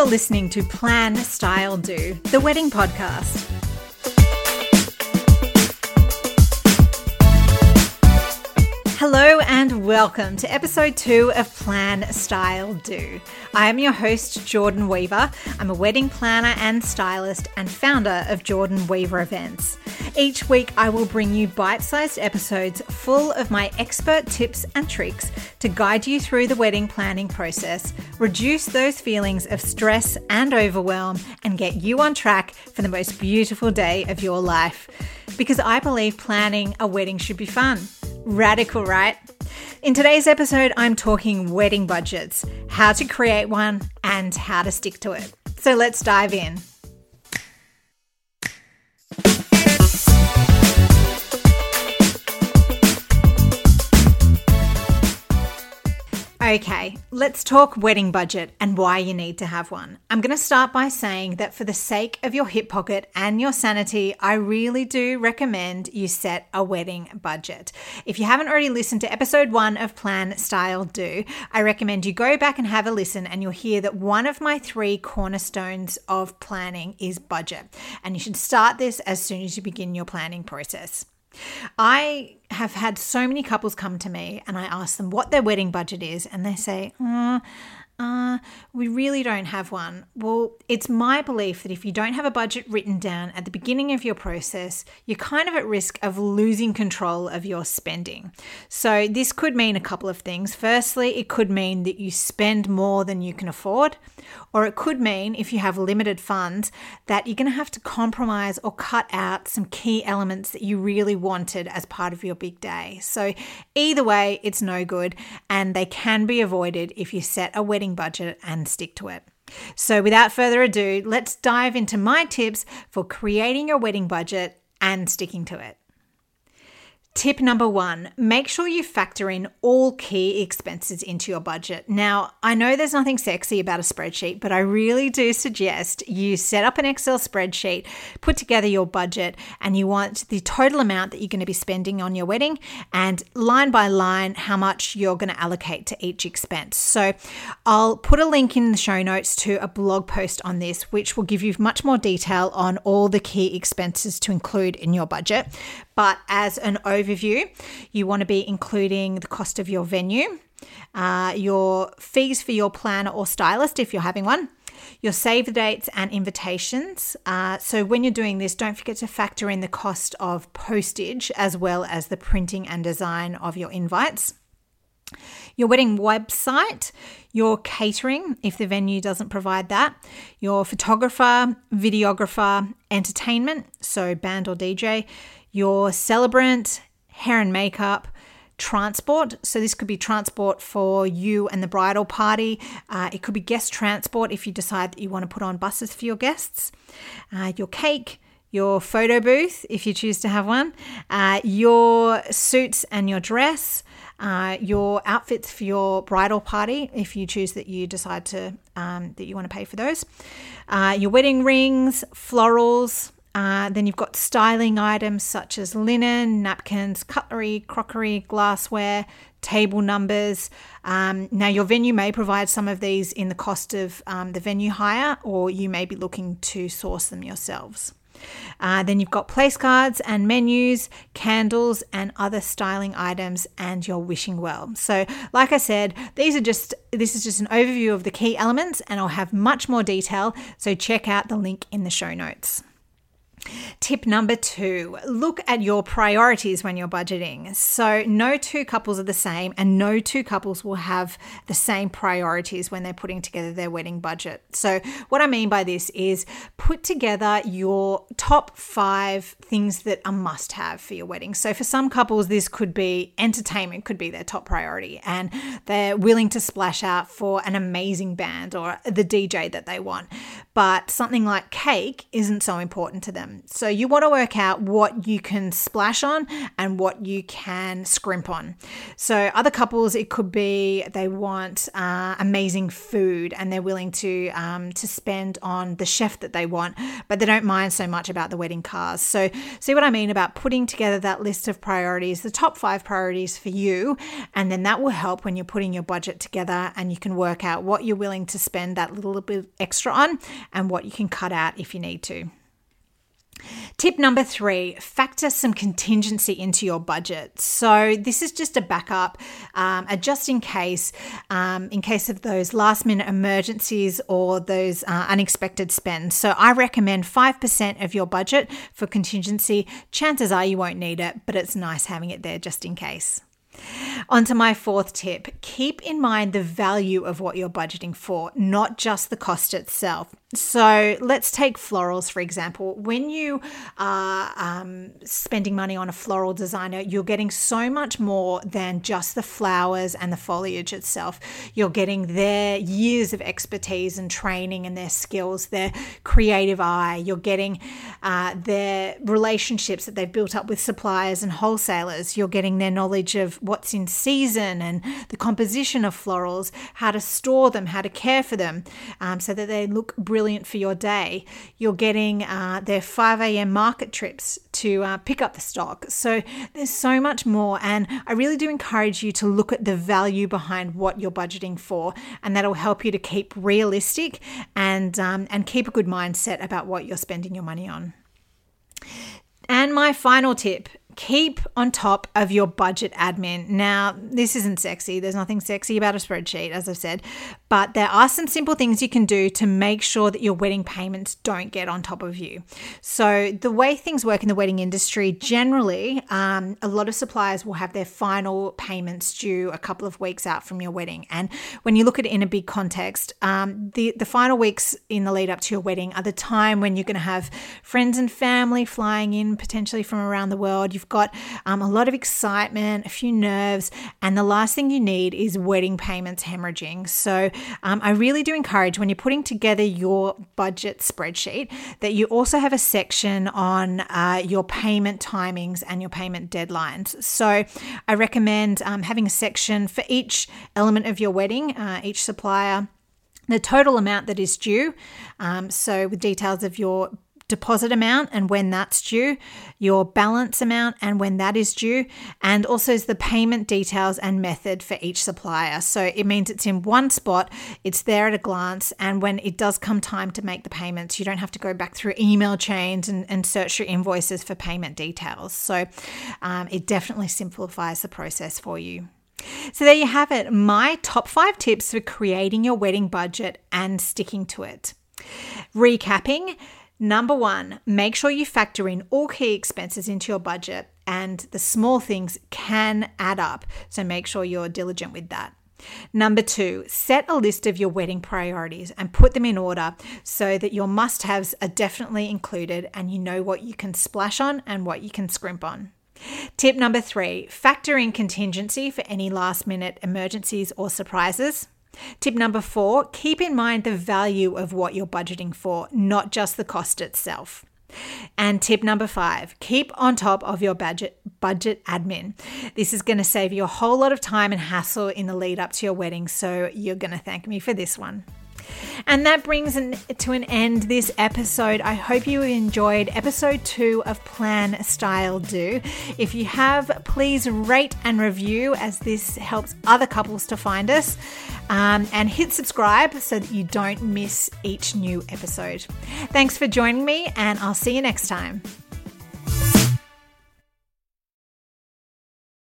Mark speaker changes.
Speaker 1: you're listening to Plan, Style, Do, the wedding podcast. And welcome to episode two of Plan, Style, Do. I am your host, Jordan Weaver. I'm a wedding planner and stylist and founder of Jordan Weaver Events. Each week, I will bring you bite sized episodes full of my expert tips and tricks to guide you through the wedding planning process, reduce those feelings of stress and overwhelm, and get you on track for the most beautiful day of your life. Because I believe planning a wedding should be fun. Radical, right? In today's episode, I'm talking wedding budgets, how to create one, and how to stick to it. So let's dive in. Okay, let's talk wedding budget and why you need to have one. I'm going to start by saying that for the sake of your hip pocket and your sanity, I really do recommend you set a wedding budget. If you haven't already listened to episode one of Plan, Style, Do, I recommend you go back and have a listen, and you'll hear that one of my three cornerstones of planning is budget. And you should start this as soon as you begin your planning process. I have had so many couples come to me and I ask them what their wedding budget is, and they say, oh, uh, we really don't have one. Well, it's my belief that if you don't have a budget written down at the beginning of your process, you're kind of at risk of losing control of your spending. So, this could mean a couple of things. Firstly, it could mean that you spend more than you can afford, or it could mean, if you have limited funds, that you're going to have to compromise or cut out some key elements that you really wanted as part of your big day. So, either way, it's no good, and they can be avoided if you set a wedding budget and stick to it. So, without further ado, let's dive into my tips for creating your wedding budget and sticking to it. Tip number one make sure you factor in all key expenses into your budget. Now, I know there's nothing sexy about a spreadsheet, but I really do suggest you set up an Excel spreadsheet, put together your budget, and you want the total amount that you're going to be spending on your wedding and line by line how much you're going to allocate to each expense. So, I'll put a link in the show notes to a blog post on this, which will give you much more detail on all the key expenses to include in your budget. But as an you want to be including the cost of your venue, uh, your fees for your planner or stylist if you're having one, your save the dates and invitations. Uh, so when you're doing this, don't forget to factor in the cost of postage as well as the printing and design of your invites. Your wedding website, your catering, if the venue doesn't provide that, your photographer, videographer, entertainment, so band or DJ, your celebrant, hair and makeup, transport. So, this could be transport for you and the bridal party. Uh, it could be guest transport if you decide that you want to put on buses for your guests. Uh, your cake, your photo booth if you choose to have one, uh, your suits and your dress. Uh, your outfits for your bridal party, if you choose that you decide to um, that you want to pay for those, uh, your wedding rings, florals, uh, then you've got styling items such as linen, napkins, cutlery, crockery, glassware, table numbers. Um, now, your venue may provide some of these in the cost of um, the venue hire, or you may be looking to source them yourselves. Uh, then you've got place cards and menus, candles, and other styling items, and your wishing well. So, like I said, these are just this is just an overview of the key elements, and I'll have much more detail. So, check out the link in the show notes. Tip number two look at your priorities when you're budgeting. So, no two couples are the same, and no two couples will have the same priorities when they're putting together their wedding budget. So, what I mean by this is put together your top five things that are must have for your wedding. So, for some couples, this could be entertainment, could be their top priority, and they're willing to splash out for an amazing band or the DJ that they want. But something like cake isn't so important to them. Them. So you want to work out what you can splash on and what you can scrimp on. So other couples, it could be they want uh, amazing food and they're willing to um, to spend on the chef that they want, but they don't mind so much about the wedding cars. So see what I mean about putting together that list of priorities, the top five priorities for you, and then that will help when you're putting your budget together and you can work out what you're willing to spend that little bit extra on and what you can cut out if you need to. Tip number three factor some contingency into your budget. So, this is just a backup, um, a just in case, um, in case of those last minute emergencies or those uh, unexpected spends. So, I recommend 5% of your budget for contingency. Chances are you won't need it, but it's nice having it there just in case. On to my fourth tip keep in mind the value of what you're budgeting for, not just the cost itself. So let's take florals, for example. When you are um, spending money on a floral designer, you're getting so much more than just the flowers and the foliage itself. You're getting their years of expertise and training and their skills, their creative eye. You're getting uh, their relationships that they've built up with suppliers and wholesalers. You're getting their knowledge of what's in season and the composition of florals, how to store them, how to care for them um, so that they look brilliant for your day. You're getting uh, their 5 a.m. market trips to uh, pick up the stock. So there's so much more. And I really do encourage you to look at the value behind what you're budgeting for. And that'll help you to keep realistic and, um, and keep a good mindset about what you're spending your money on. And my final tip keep on top of your budget admin. Now, this isn't sexy. There's nothing sexy about a spreadsheet, as I've said, but there are some simple things you can do to make sure that your wedding payments don't get on top of you. So, the way things work in the wedding industry, generally, um, a lot of suppliers will have their final payments due a couple of weeks out from your wedding. And when you look at it in a big context, um, the, the final weeks in the lead up to your wedding are the time when you're going to have friends and family flying in potentially from around the world. You've got um, a lot of excitement, a few nerves, and the last thing you need is wedding payments hemorrhaging. So um, I really do encourage when you're putting together your budget spreadsheet that you also have a section on uh, your payment timings and your payment deadlines. So I recommend um, having a section for each element of your wedding, uh, each supplier the total amount that is due. Um, so, with details of your deposit amount and when that's due, your balance amount and when that is due, and also the payment details and method for each supplier. So it means it's in one spot, it's there at a glance, and when it does come time to make the payments, you don't have to go back through email chains and, and search your invoices for payment details. So um, it definitely simplifies the process for you. So, there you have it my top five tips for creating your wedding budget and sticking to it. Recapping, Number one, make sure you factor in all key expenses into your budget, and the small things can add up. So make sure you're diligent with that. Number two, set a list of your wedding priorities and put them in order so that your must haves are definitely included and you know what you can splash on and what you can scrimp on. Tip number three, factor in contingency for any last minute emergencies or surprises. Tip number four keep in mind the value of what you're budgeting for, not just the cost itself. And tip number five, keep on top of your budget budget admin. This is going to save you a whole lot of time and hassle in the lead up to your wedding, so you're going to thank me for this one. And that brings an, to an end this episode. I hope you enjoyed episode two of Plan Style Do. If you have, please rate and review as this helps other couples to find us. Um, and hit subscribe so that you don't miss each new episode. Thanks for joining me, and I'll see you next time.